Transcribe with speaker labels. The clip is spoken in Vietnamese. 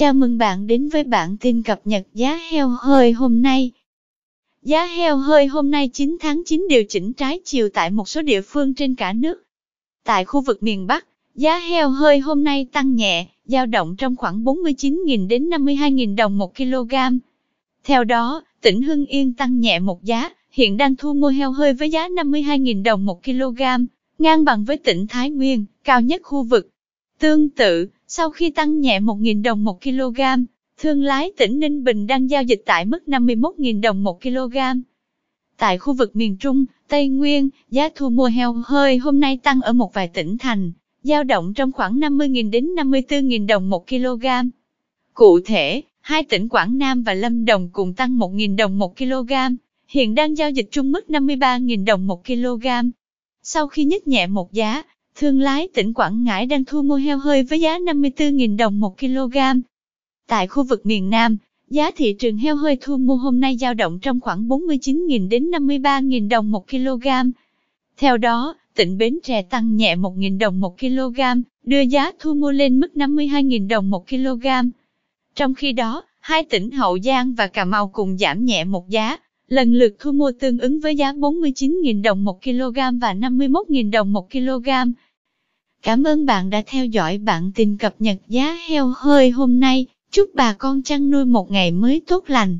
Speaker 1: Chào mừng bạn đến với bản tin cập nhật giá heo hơi hôm nay. Giá heo hơi hôm nay 9 tháng 9 điều chỉnh trái chiều tại một số địa phương trên cả nước. Tại khu vực miền Bắc, giá heo hơi hôm nay tăng nhẹ, dao động trong khoảng 49.000 đến 52.000 đồng một kg. Theo đó, tỉnh Hưng Yên tăng nhẹ một giá, hiện đang thu mua heo hơi với giá 52.000 đồng một kg, ngang bằng với tỉnh Thái Nguyên, cao nhất khu vực. Tương tự, sau khi tăng nhẹ 1.000 đồng một kg, thương lái tỉnh Ninh Bình đang giao dịch tại mức 51.000 đồng một kg. Tại khu vực miền Trung, Tây Nguyên, giá thu mua heo hơi hôm nay tăng ở một vài tỉnh thành, giao động trong khoảng 50.000 đến 54.000 đồng một kg. Cụ thể, hai tỉnh Quảng Nam và Lâm Đồng cùng tăng 1.000 đồng một kg, hiện đang giao dịch chung mức 53.000 đồng một kg. Sau khi nhích nhẹ một giá, Thương lái tỉnh Quảng Ngãi đang thu mua heo hơi với giá 54.000 đồng một kg. Tại khu vực miền Nam, giá thị trường heo hơi thu mua hôm nay dao động trong khoảng 49.000 đến 53.000 đồng một kg. Theo đó, tỉnh Bến Tre tăng nhẹ 1.000 đồng một kg, đưa giá thu mua lên mức 52.000 đồng một kg. Trong khi đó, hai tỉnh Hậu Giang và Cà Mau cùng giảm nhẹ một giá, lần lượt thu mua tương ứng với giá 49.000 đồng một kg và 51.000 đồng một kg. Cảm ơn bạn đã theo dõi bản tin cập nhật giá heo hơi hôm nay. Chúc bà con chăn nuôi một ngày mới tốt lành.